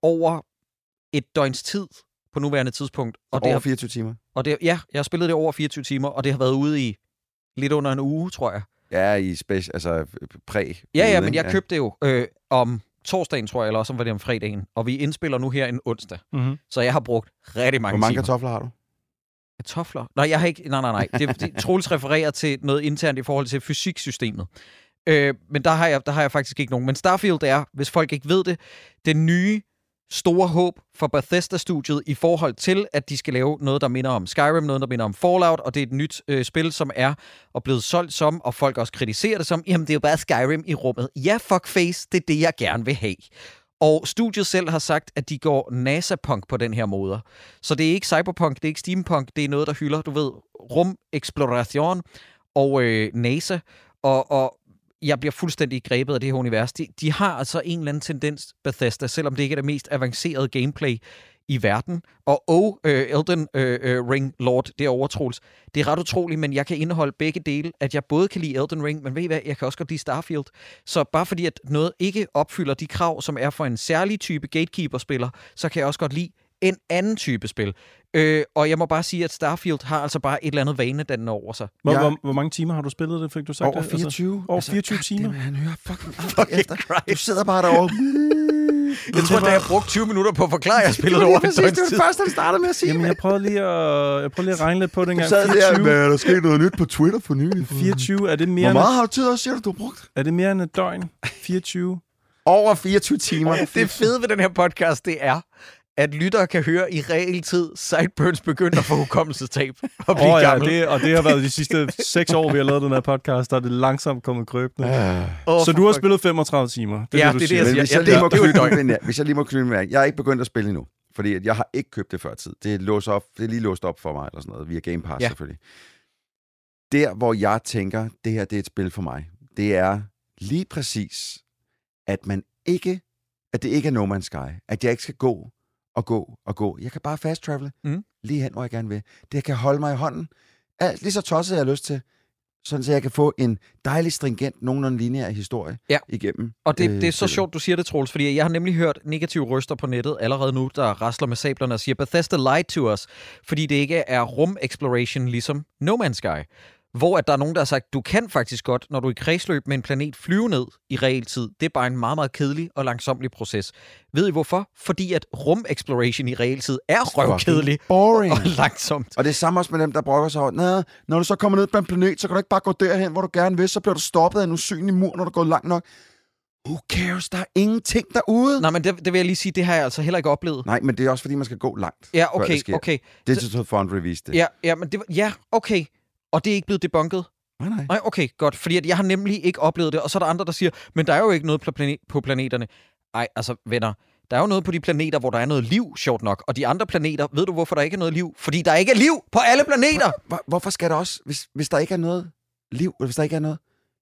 over et døgns tid på nuværende tidspunkt. Og det Over har, 24 timer. og det, ja, jeg har spillet det over 24 timer, og det har været ude i lidt under en uge, tror jeg. Ja, i speci- altså præ. Ja, ja, men jeg købte det jo øh, om torsdagen, tror jeg, eller også var det om fredagen. Og vi indspiller nu her en onsdag. Mm-hmm. Så jeg har brugt rigtig mange Hvor mange timer. kartofler har du? Kartofler? Nej, jeg har ikke... Nej, nej, nej. Det, det, Troels refererer til noget internt i forhold til fysiksystemet. Øh, men der har, jeg, der har jeg faktisk ikke nogen. Men Starfield er, hvis folk ikke ved det, det nye store håb for Bethesda-studiet i forhold til, at de skal lave noget, der minder om Skyrim, noget, der minder om Fallout, og det er et nyt øh, spil, som er og blevet solgt som, og folk også kritiserer det som, jamen det er jo bare Skyrim i rummet. Ja, fuckface, det er det, jeg gerne vil have. Og studiet selv har sagt, at de går NASA-punk på den her måde. Så det er ikke cyberpunk, det er ikke steampunk, det er noget, der hylder, du ved, rumeksploration og øh, NASA. Og, og jeg bliver fuldstændig grebet af det her univers. De, de har altså en eller anden tendens, Bethesda, selvom det ikke er det mest avancerede gameplay i verden. Og oh, øh, Elden øh, øh, Ring Lord, det er. Det er ret utroligt, men jeg kan indeholde begge dele, at jeg både kan lide Elden Ring, men ved I hvad, jeg kan også godt lide Starfield. Så bare fordi, at noget ikke opfylder de krav, som er for en særlig type gatekeeper-spiller, så kan jeg også godt lide en anden type spil. Øh, og jeg må bare sige, at Starfield har altså bare et eller andet vanedannende over sig. Hvor, Ja. hvor, hvor mange timer har du spillet det, fik du sagt Over det? Altså, 24? over 24 God timer? damn, han hører fucking, fucking efter. Du sidder bare derovre. Jeg tror, at jeg har brugt 20 minutter på at forklare, at jeg spillede det over præcis, døgns det var det første, han startede med at sige. Jamen, jeg prøvede lige at, jeg prøvede lige at regne lidt på det Du engang. sad der 24, med, der skete noget nyt på Twitter for nylig. 24, er det mere, Hvor end, meget har du tid også, siger du, du har brugt? er det mere end et døgn? 24? Over 24 timer. Det fede ved den her podcast, det er, at lyttere kan høre i realtid Sideburns begynde at få hukommelsestab og blive Åh oh, ja, gammel. det, og det har været de sidste seks år, vi har lavet den her podcast, der er det langsomt kommet krøbende. Ah. Åh, Så du har fuck. spillet 35 timer? Det er Ja, det, er det, jeg siger. det- det er ja, hvis jeg lige må knytte med, jeg er ikke begyndt at spille endnu. Fordi at jeg har ikke købt det før tid. Det er, låst op, det er lige låst op for mig, eller sådan noget, via Game Pass Ja. selvfølgelig. Der, hvor jeg tænker, det her det er et spil for mig, det er lige præcis, at man ikke, at det ikke er No Man's Sky. At jeg ikke skal gå og gå og gå. Jeg kan bare fast travele Mm. lige hen, hvor jeg gerne vil. Det kan holde mig i hånden. Alt, lige så tosset jeg har lyst til. Sådan så jeg kan få en dejlig stringent, nogenlunde lineær historie Ja. igennem. Og det, øh, det er så sjovt, du siger det, Troels, fordi jeg har nemlig hørt negative røster på nettet allerede nu, der rasler med sablerne og siger, Bethesda lied to us, fordi det ikke er rum-exploration ligesom No Man's Sky. Hvor at der er nogen, der har sagt, du kan faktisk godt, når du er i kredsløb med en planet, flyve ned i realtid. Det er bare en meget, meget kedelig og langsomlig proces. Ved I hvorfor? Fordi at rum-exploration i realtid er røvkedelig boring. og langsomt. Og det er samme også med dem, der brokker sig over, "Nå, når du så kommer ned på en planet, så kan du ikke bare gå derhen, hvor du gerne vil, så bliver du stoppet af en usynlig mur, når du går langt nok. Who cares? Der er ingenting derude. Nej, men det, det vil jeg lige sige, det har jeg altså heller ikke oplevet. Nej, men det er også fordi, man skal gå langt. Ja, okay, det okay. Digital Foundry viste det. Ja, ja, men det, var- ja, okay. Og det er ikke blevet debunket? Nej, nej. Nej, okay, godt. Fordi at jeg har nemlig ikke oplevet det. Og så er der andre, der siger, men der er jo ikke noget på, planet, på planeterne. Nej, altså venner, der er jo noget på de planeter, hvor der er noget liv, sjovt nok. Og de andre planeter, ved du hvorfor der ikke er noget liv? Fordi der ikke er liv på alle planeter! Hvor, hvorfor skal der også, hvis, hvis der ikke er noget liv, eller hvis der ikke er noget,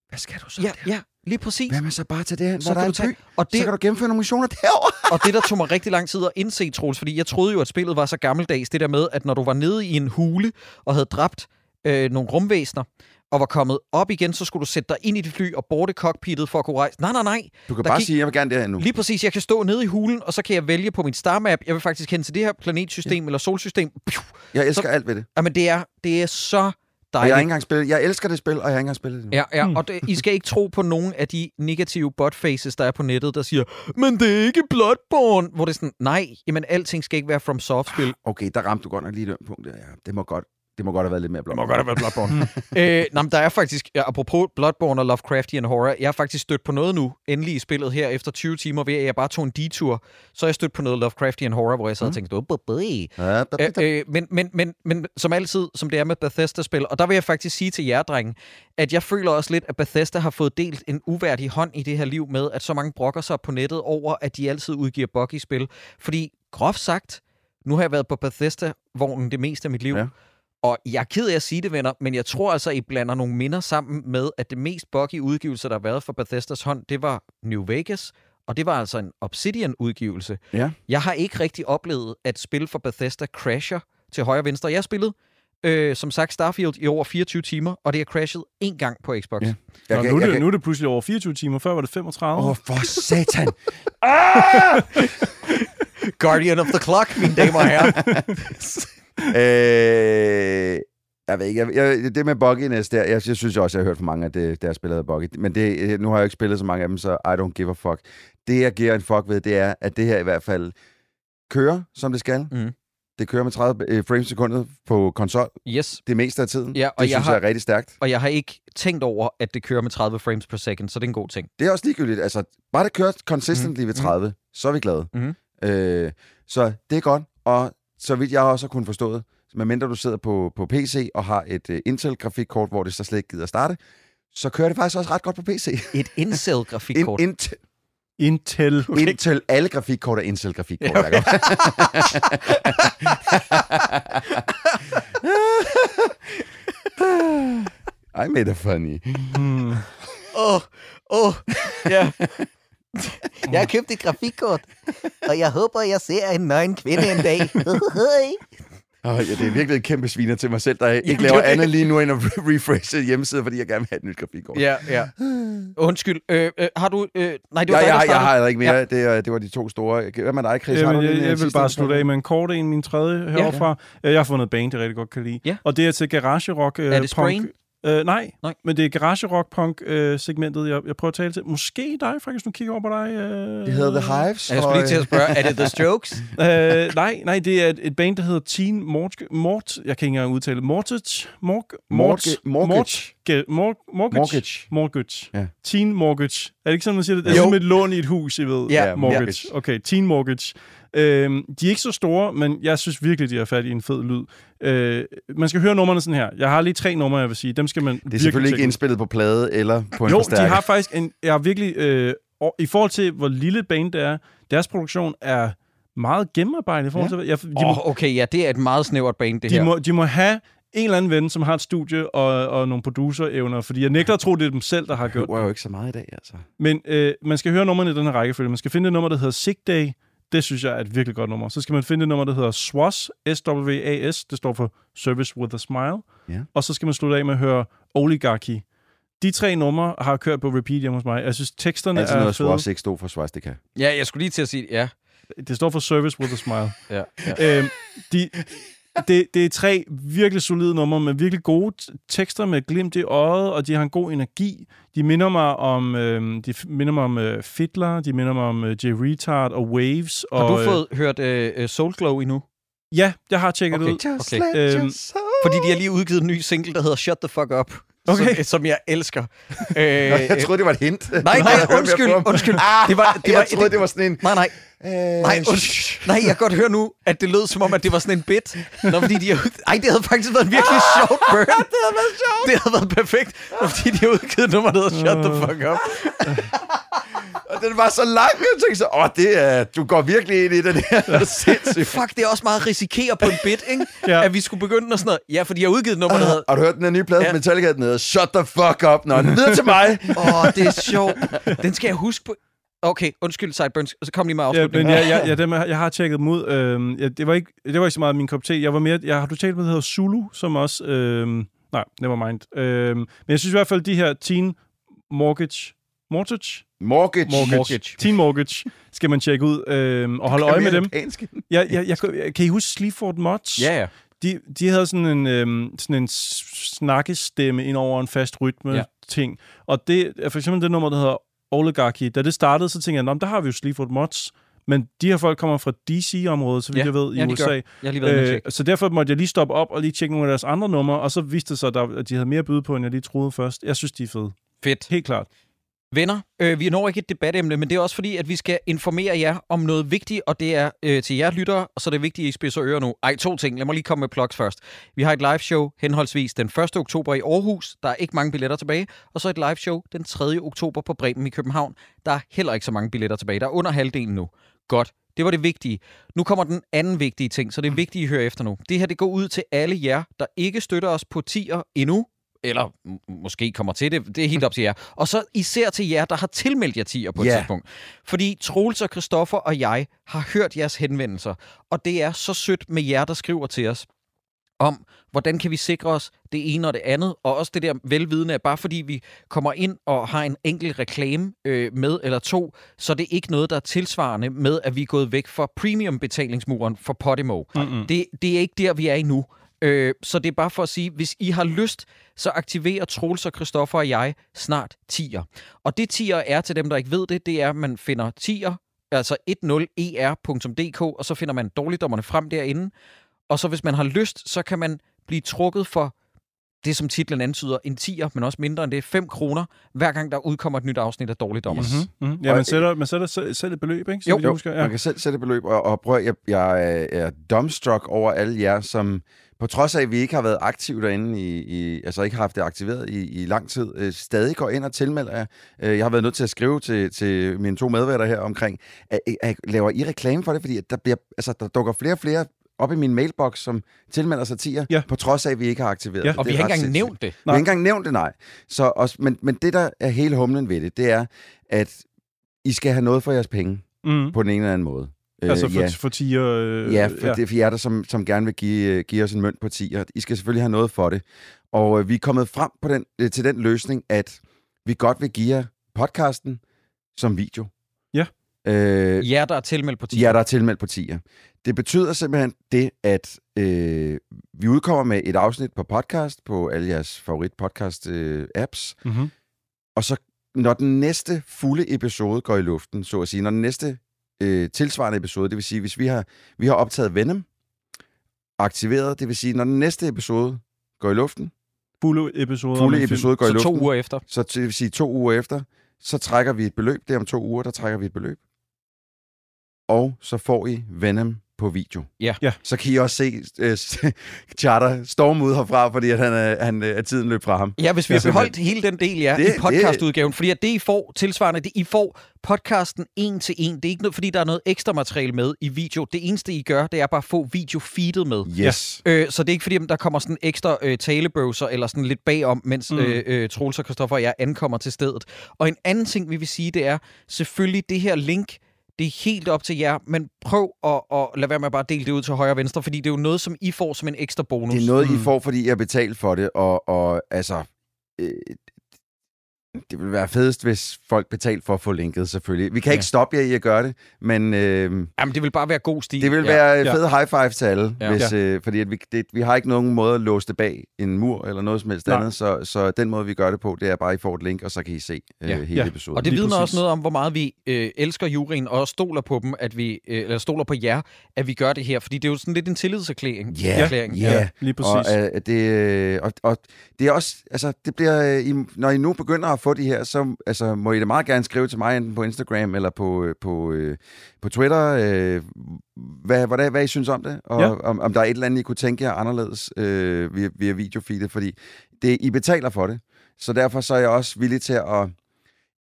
hvad skal du så Ja, der? ja, lige præcis. Hvad med så bare til det her, Så hvor der er du en tage- by? Og Det... Så kan du gennemføre nogle missioner derovre. og det, der tog mig rigtig lang tid at indse, Troels, fordi jeg troede jo, at spillet var så gammeldags, det der med, at når du var nede i en hule og havde dræbt øh, nogle rumvæsener, og var kommet op igen, så skulle du sætte dig ind i dit fly og borte cockpittet for at kunne rejse. Nej, nej, nej. Du kan Der bare gik- sige, jeg vil gerne derhen nu. Lige præcis, jeg kan stå nede i hulen, og så kan jeg vælge på min star map, jeg vil faktisk hen til det her planetsystem ja. eller solsystem. Piu. Jeg elsker alt ved det. Jamen, det er, det er så Og jeg har dejligt. ikke engang spillet. Jeg elsker det spil, og jeg har ikke engang spillet det nu. Ja, ja, og det, I skal ikke tro på nogen af de negative botfaces, der er på nettet, der siger, men det er ikke Bloodborne, hvor det er sådan, nej, jamen alting skal ikke være from soft-spil. Okay, der ramte du godt nok lige det punkt der. Ja, det må godt, det må godt have været lidt mere blot. have været Bloodborne. øh, nå, men der er faktisk, ja, apropos Bloodborne og Lovecraftian Horror, jeg har faktisk stødt på noget nu, endelig i spillet her, efter 20 timer, ved at jeg bare tog en detur, så er jeg stødt på noget Lovecraftian Horror, hvor jeg sad og tænkte, da, da, Øh, øh, men, men, men, men som altid, som det er med Bethesda-spil, og der vil jeg faktisk sige til jer, drenge, at jeg føler også lidt, at Bethesda har fået delt en uværdig hånd i det her liv med, at så mange brokker sig på nettet over, at de altid udgiver buggy spil. Fordi groft sagt, nu har jeg været på Bethesda-vognen det meste af mit liv, Ja. Ja. og jeg er ked af at sige det, venner, men jeg tror altså, I blander nogle minder sammen med, at det mest buggy udgivelse, der har været for Bethesdas hånd, det var New Vegas, og det var altså en Obsidian-udgivelse. Ja. Jeg har ikke rigtig oplevet, at spil for Bethesda crasher til højre og venstre. Jeg har spillet, øh, som sagt, Starfield i over 24 timer, og det har crashet én gang på Xbox. Ja. Jeg Nå, kan- nu, er jeg det, kan- nu er det pludselig over 24 timer. Før var det 35. Åh, oh, for satan. Guardian of the Clock, mine damer og herrer. øh, jeg ved ikke, jeg, jeg, det med bugginess der, jeg, jeg synes også, jeg har hørt for mange af det, der spillet af buggy. Men det, øh, nu har jeg jo ikke spillet så mange af dem, så I don't give a fuck. Det, jeg giver en fuck ved, det er, at det her i hvert fald kører, som det skal. Mhm. Det kører med 30 øh, frames sekundet på konsol Yes, det meste af tiden. Ja, og det jeg synes har- jeg er rigtig stærkt. og jeg har ikke tænkt over, at det kører med 30 frames per second, så det er en god ting. Det er også ligegyldigt. Altså, bare det kører consistently ved 30, så er vi glade. Mhm. Øh, så det er godt, og så vidt jeg også har kunnet forstået, medmindre du sidder på, på PC og har et uh, Intel-grafikkort, hvor det så slet ikke gider starte, så kører det faktisk også ret godt på PC. Et Incel-grafikkort. In, Intel, Intel. okay. Intel, alle grafikkort er Intel-grafikkort. Ja, okay. I made it funny. Hmm. Åh, åh, ja. jeg har købt et grafikkort, og jeg håber, jeg ser en nøgen kvinde en dag. Oh, ja, det er virkelig et kæmpe sviner til mig selv, der ikke Jamen, laver det er det. andet lige nu end at refreshe hjemmesiden, fordi jeg gerne vil have et nyt grafikkort. ja, ja. Undskyld, øh, øh, har du... Øh, nej, det var Ja, dig, jeg, der jeg har heller ikke mere. Ja. Det, er- det var de to store. Hvad med dig, Chris? har Jamen, du jeg, øh, jeg vil bare en? slutte af med en kort en, min tredje herfra. Ja. Jeg har fundet et band, jeg rigtig godt kan lide. Ja. Og det er til Garage Rock øh, Er det Sprain? Øh, nej, Nej. men det er Garage Rock Punk øh, segmentet, jeg, jeg prøver at tale til. Måske dig, faktisk, nu kigger over på dig. Øh, Det hedder The Hives. Jeg skulle lige til at spørge, er det The Strokes? øh, nej, nej, det er et, et band, der hedder Teen Mort... Mort jeg kan ikke engang udtale det. Mortgage? Mort, Mortgage- mortgage. Mortgage. Mort, mortgage. Mortgage. Mortgage. Ja. Teen Mortgage. Er det ikke sådan, man siger det? Det er Jo. som et lån i et hus, I ved. Ja, mortgage. Okay, Teen Mortgage. Øhm, de er ikke så store, men jeg synes virkelig, de har fat i en fed lyd. Øh, man skal høre numrene sådan her. Jeg har lige tre numre, jeg vil sige. Dem skal man Det er selvfølgelig ikke indspillet på plade eller på en Jo, forstærker. de har faktisk en... Jeg har virkelig... Øh, og i forhold til, hvor lille et band det er, deres produktion er meget gennemarbejdet i forhold til... Jeg, de, må, Åh, oh, okay, ja, det er et meget snævert bane, det de, her. må, de må have en eller anden ven, som har et studie og, og nogle producer-evner, fordi jeg nægter at tro, det er dem selv, der har Det gjort var jo ikke så meget i dag, altså. Men øh, man skal høre nummerne i den her rækkefølge. Man skal finde et nummer, der hedder Sick Day. Det synes jeg er et virkelig godt nummer. Så skal man finde et nummer, der hedder SWAS, S-W-A-S. Det står for Service with a Smile. Ja. Og så skal man slutte af med at høre Oligarchy. De tre numre har kørt på repeat hjemme hos mig. Jeg synes, teksterne Altså er noget, fede. Swaz ikke stod for Swastika. Ja, jeg skulle lige til at sige, ja. Det står for Service with a Smile. ja, ja. øhm, de, det, det er tre virkelig solide numre med virkelig gode tekster med glimt i øjet, og de har en god energi. De minder mig om, øhm, de minder mig om øh, Fiddler, de minder mig om øh, J. Retard og Waves. Har og, du fået hørt øh, Soul Glow endnu? Øh, ja, jeg har tjekket Okay. det ud. Okay. Øhm, Fordi de har lige udgivet en ny single, der hedder Shut the Fuck Up. Okay. Som, som jeg elsker. Øh, jeg troede, det var et hint. nej, nej, Jeg undskyld, undskyld. Ah, Det var- det jeg var- troede, det var sådan en... Nej, nej. Øh, Nej, undskyld. nej, jeg kan godt høre nu, at det lød som om, at det var sådan en bit. Nå, fordi de. Ej, det havde faktisk været en virkelig sjovt burn. det havde været sjovt. Det havde været perfekt, Nå, fordi de har udgivet et nummer, der hedder Shut the Fuck Up. Og den var så lang, jeg tænkte så, åh, det er, du går virkelig ind i den her. Det er sindssygt. Fuck, det er også meget risikere på en bit, ikke? Ja. At vi skulle begynde og sådan noget. Ja, for de har udgivet et nummer, der hedder... Har du hørt den her nye plade Ja. ja. Metallica? Den hedder Shut the fuck up. Nå, videre til mig. Åh, oh, det er sjovt. Den skal jeg huske på. Okay, undskyld, Sideburns. Så kom lige med Ja, afslutningen. men jeg, jeg, jeg, dem, er- jeg har tjekket dem ud. Øhm, ja, det, var ikke, det var ikke så meget min kop te. Jeg var mere, jeg, har du talt med, der hedder Zulu, som også... Øhm, nej, never mind. Øhm, men jeg synes i hvert fald, de her Teen Mortgage... Mortgage? Mortgage. Mortgage. Mortgage. Teen Mortgage skal man tjekke ud øhm, og holde øje med dem. Japansk. Jeg, jeg, jeg, jeg, kan I huske Sleaford Mods? Ja, ja. De, de havde sådan en, øhm, sådan en snakkestemme ind over en fast rytme Ja. ting. Og det er for eksempel det nummer, der hedder Oligarchy. Da det startede, så tænkte jeg, "Nå, men der har vi jo Sleaford Mods. Men de her folk kommer fra DC-området, så vidt Ja, jeg ved, i ja, de USA. gør. Jeg har lige været Øh, så derfor måtte jeg lige stoppe op og lige tjekke nogle af deres andre numre, og så viste det sig, at de havde mere at byde på, end jeg lige troede først. Jeg synes, de er fede. Fedt. Helt klart. Venner, øh, vi når ikke et debatemne, men det er også fordi, at vi skal informere jer om noget vigtigt, og det er øh, til jer lyttere, og så er det vigtigt, at I spidser ører nu. Ej, to ting. Lad mig lige komme med plugs først. Vi har et live show henholdsvis den 1. oktober i Aarhus. Der er ikke mange billetter tilbage. Og så et live show den 3. oktober på Bremen i København. Der er heller ikke så mange billetter tilbage. Der er under halvdelen nu. Godt. Det var det vigtige. Nu kommer den anden vigtige ting, så det er vigtigt, I hører efter nu. Det her, det går ud til alle jer, der ikke støtter os på tier endnu, eller måske kommer til det. Det er helt op til jer. Og så især til jer, der har tilmeldt jer tier på et Ja. tidspunkt. Fordi Troels og Christoffer og jeg har hørt jeres henvendelser, og det er så sødt med jer, der skriver til os om, hvordan kan vi sikre os det ene og det andet, og også det der velvidende, at bare fordi vi kommer ind og har en enkelt reklame øh, med eller to, så er det ikke noget, der er tilsvarende med, at vi er gået væk fra premium-betalingsmuren for Podimo. Mm-mm. Det, det er ikke der, vi er endnu. Øh, så det er bare for at sige, hvis I har lyst, så aktiverer Troels og Christoffer og jeg snart tier. Og det tier er til dem, der ikke ved det, det er, at man finder tier, altså 10er.dk, og så finder man dårligdommerne frem derinde. Og så hvis man har lyst, så kan man blive trukket for det, som titlen antyder, en tier, men også mindre end det, 5 kroner, hver gang der udkommer et nyt afsnit af Dårligdommer. Mm-hmm. Mm-hmm. Ja, man sætter, man sætter selv, selv et beløb, ikke? Så Jo. jeg husker. Man Ja. kan selv sætte et beløb, og, og prøv, at- jeg, jeg er- er dumbstruck over alle jer, som på trods af, at vi ikke har været aktive derinde, i, i, altså ikke har haft det aktiveret i, i lang tid, øh, stadig går ind og tilmelder jer. Øh, jeg har været nødt til at skrive til, til mine to medværter her omkring, at, at, laver I reklame for det? Fordi at der, bliver, altså, der dukker flere og flere op i min mailbox, som tilmelder sig tier, Ja. på trods af, at vi ikke har aktiveret Ja. det. Og Det vi har ikke engang sindssygt. nævnt det. Vi har ikke engang nævnt det, nej. Så også, men, men det, der er hele humlen ved det, det er, at I skal have noget for jeres penge, Mm. på den ene eller anden måde. Altså Øh, for, ja. for tiger... Øh, Ja, for ja. det er for jer, der som, som gerne vil give, øh, give os en mønt på 10. I skal selvfølgelig have noget for det. Og øh, vi er kommet frem på den, øh, til den løsning, at vi godt vil give jer podcasten som video. Ja. Øh, Jer, der er tilmeldt på 10. Ja, der er tilmeldt på 10'er. Det betyder simpelthen det, at øh, vi udkommer med et afsnit på podcast, på alle jeres favorit podcast øh, apps, Mm-hmm. og så når den næste fulde episode går i luften, så at sige, når den næste øh, tilsvarende episode, det vil sige, hvis vi har, vi har optaget Venom, aktiveret, det vil sige, når den næste episode går i luften, Fulde episoder. fulde episode går i Så luften, to uger efter. så det vil sige to uger efter, så trækker vi et beløb. Det er om to uger, der trækker vi et beløb. Og så får I Venom på video. Ja. Ja. Så kan I også se øh, Charter storme ud herfra, fordi at han, er, han, øh, er tiden løb fra ham. Ja, hvis vi Ja, har beholdt hele den del, ja, Det- i podcastudgaven. Fordi at det, I får tilsvarende, det, I får podcasten en til en. Det er ikke noget, fordi der er noget ekstra materiale med i video. Det eneste, I gør, det er bare at få videofeedet med. Yes. Øh, så det er ikke fordi, at der kommer sådan ekstra øh, talebøvser eller sådan lidt bagom, mens Mm. øh, øh, Troels og Kristoffer og jeg ankommer til stedet. Og en anden ting, vi vil sige, det er selvfølgelig det her link, det er helt op til jer, men prøv at, at lade være med at bare dele det ud til højre og venstre, fordi det er jo noget, som I får som en ekstra bonus. Det er noget, mm. I får, fordi I har betalt for det, og, og altså... Øh, det vil være fedest, hvis folk betalte for at få linket, selvfølgelig. Vi kan Ja. ikke stoppe jer i at gøre det, men øh, Jamen, det vil bare være god stil. det vil ja. være Ja. fed high five til alle, Ja. hvis, øh, fordi at vi, det, vi har ikke nogen måde at låse det bag en mur eller noget som helst Nej. andet, så, så den måde, vi gør det på, det er bare, at I får et link, og så kan I se øh, Ja. hele Ja. episoden. Og det vidner også noget om, hvor meget vi øh, elsker juryen, og stoler på dem, at vi, øh, eller stoler på jer, at vi gør det her. Fordi det er jo sådan lidt en tillidserklæring. Ja, erklæring. ja. Ja, lige præcis. Og, øh, det, øh, og, og det er også, altså, det bliver, øh, I, når I nu begynder at få de her, så altså, må I da meget gerne skrive til mig, enten på Instagram eller på, øh, på, øh, på Twitter, øh, hvad, hvad, hvad I synes om det, og Ja. om, om der er et eller andet, I kunne tænke jer anderledes øh, via, via videofeedet, fordi det, I betaler for det. Så derfor så er jeg også villig til at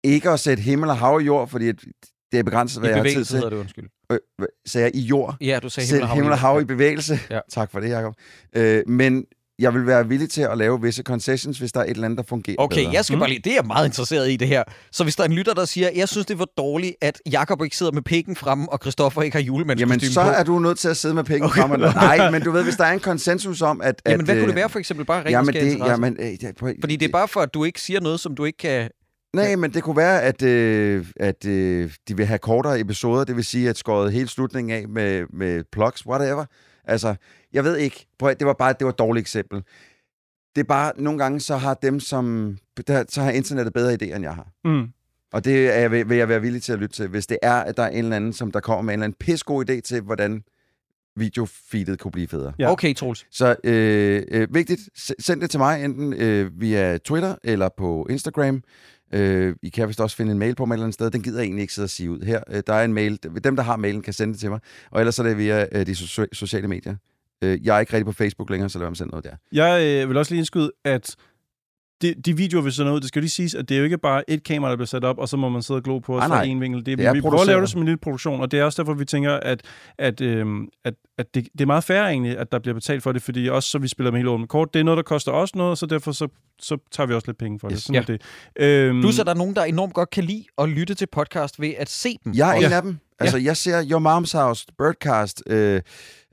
ikke at sætte himmel og hav i jord, fordi det er begrænset, I hvad jeg har tid til. det, undskyld. Øh, sagde jeg i jord? Ja, du sagde himmel og hav. himmel og hav i bevægelse. Ja. Tak for det, Jacob. Øh, men jeg vil være villig til at lave visse concessions, hvis der er et eller andet, der fungerer Okay, bedre. jeg skal bare lige, det er jeg meget interesseret i det her. Så hvis der er en lytter, der siger, jeg synes, det var dårligt, at Jakob ikke sidder med pikken fremme, og Christoffer ikke har Jamen, julemandskostyme så på. er du nødt til at sidde med penge okay. frem. Nej, men du ved, hvis der er en konsensus om, at... Jamen, at, hvad kunne øh, det være for eksempel? Bare Jamen, det, jamen, øh, det, prøv, Fordi det er bare for, at du ikke siger noget, som du ikke kan... Nej, men det kunne være, at, øh, at øh, de vil have kortere episoder, det vil sige, at skåret hele slutningen af med, med plugs, whatever. Altså, jeg ved ikke. Prøv, det var bare det var et dårligt eksempel. Det er bare, nogle gange, så har dem, som... Der, så har internettet bedre idéer, end jeg har. Mm. Og det er, jeg, vil jeg være villig til at lytte til, hvis det er, at der er en eller anden, som der kommer med en eller anden pissegod idé til, hvordan videofeedet kunne blive federe. Ja. Okay, Troels. Så øh, øh, vigtigt, send det til mig, enten øh, via Twitter eller på Instagram. Øh, I kan vist også finde en mail på mig et eller andet sted. Den gider jeg egentlig ikke sidde og sige ud her. Øh, der er en mail. Dem, der har mailen, kan sende det til mig. Og ellers er det via øh, de so- sociale medier. Øh, jeg er ikke rigtig på Facebook længere, så lad mig sende noget der. Jeg øh, vil også lige indskyde, at de, de videoer, vi sender ud, det skal jo lige siges, at det er jo ikke bare et kamera, der bliver sat op, og så må man sidde og glo på os fra nej. en vinkel. Det, Det vi, er vi prøver at lave det som en lille produktion, og det er også derfor, vi tænker, at, at, øhm, at, at det, det er meget fair egentlig, at der bliver betalt for det, fordi også så vi spiller med helt åbent kort. Det er noget, der koster os noget, så derfor så, så tager vi også lidt penge for det. Yes. Sådan Ja. er det. Øhm, Plus er der nogen, der enormt godt kan lide at lytte til podcast ved at se dem. Jeg er også. en af dem. Altså, jeg ser Your Mom's House, Birdcast, uh,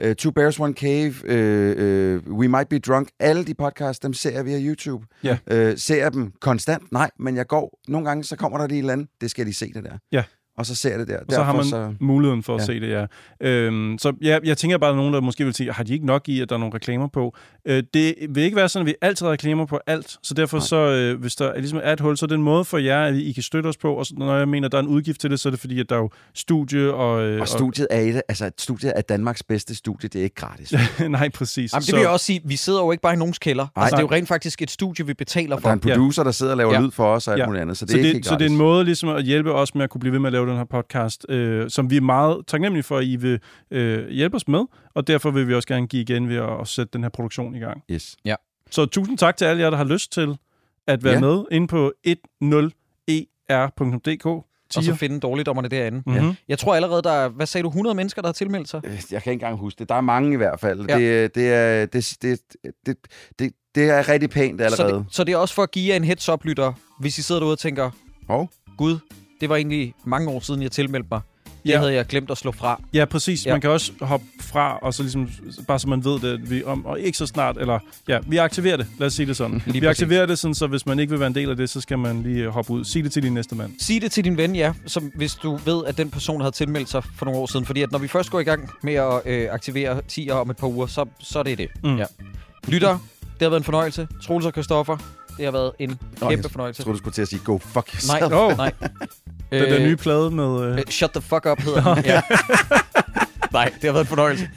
uh, Two Bears, One Cave, uh, uh, We Might Be Drunk. Alle de podcasts, dem ser jeg via YouTube. Ja. Uh, ser jeg dem konstant? Nej, men jeg går. Nogle gange, så kommer der lige et eller andet. Det skal de se, det der. Ja. Og så ser jeg det der. Og så har man så... muligheden for at Ja. se det, ja. Øhm, så ja, jeg tænker bare, at nogen, der måske vil sige, har de ikke nok i, at der er nogle reklamer på? Øh, det vil ikke være sådan, at vi altid har reklamer på alt, så derfor Nej. så, øh, hvis der ligesom er et hul, så er det en måde for jer, at I kan støtte os på, og så, når jeg mener, at der er en udgift til det, så er det fordi, at der er jo studie og... Øh, Og studiet er et, altså, studiet er Danmarks bedste studie. Det er ikke gratis. nej, præcis. Jamen, det vil jeg også sige, vi sidder jo ikke bare i nogens kælder. Nej. Altså, det er jo rent faktisk et studie, vi betaler Og der er for. en producer, der sidder og laver Ja. lyd for os og alt Ja. muligt andet. Så det så er ikke det, helt så det er gratis. en måde ligesom at hjælpe os med at kunne blive ved med at lave den her podcast, øh, som vi er meget taknemmelige for, at I vil øh, hjælpe os med, og derfor vil vi også gerne give igen ved at, at sætte den her produktion i gang. Yes. Så tusind tak til alle jer, der har lyst til at være Ja. med inde på E 10er.dk. Og så finde dårligdommerne derinde. Mhm. Jeg tror allerede, der er, hvad sagde du, 100 mennesker, der har tilmeldt sig? Øh, Jeg kan ikke engang huske det. Der er mange i hvert fald. Ja. Det, det, er, det, det, det, det, det er rigtig pænt Så allerede. det, så det er også for at give jer en heads up, lytter, hvis I sidder derude og tænker, Hov. gud, det var egentlig mange år siden, jeg tilmeldte mig. Det Ja. havde jeg glemt at slå fra. Ja, præcis. Ja. Man kan også hoppe fra, og så ligesom, bare så man ved det, vi om, og ikke så snart, eller ja, vi aktiverer det, lad os sige det sådan. Lige vi præcis. aktiverer det sådan, så hvis man ikke vil være en del af det, så skal man lige hoppe ud. Sig det til din næste mand. Sig det til din ven, ja, som, hvis du ved, at den person havde tilmeldt sig for nogle år siden. Fordi at når vi først går i gang med at øh, aktivere 10'er om et par uger, så, så er det det. Mm. Ja. Lytter, det har været en fornøjelse. Troels og Christoffer, det har været en Nå, kæmpe jeg fornøjelse. tror, du skulle til at sige, go fuck Nej, yourself. Åh. nej. Den der nye plade med... Øh, øh, Shut the fuck up hedder den. ja. Nej, det har været en fornøjelse.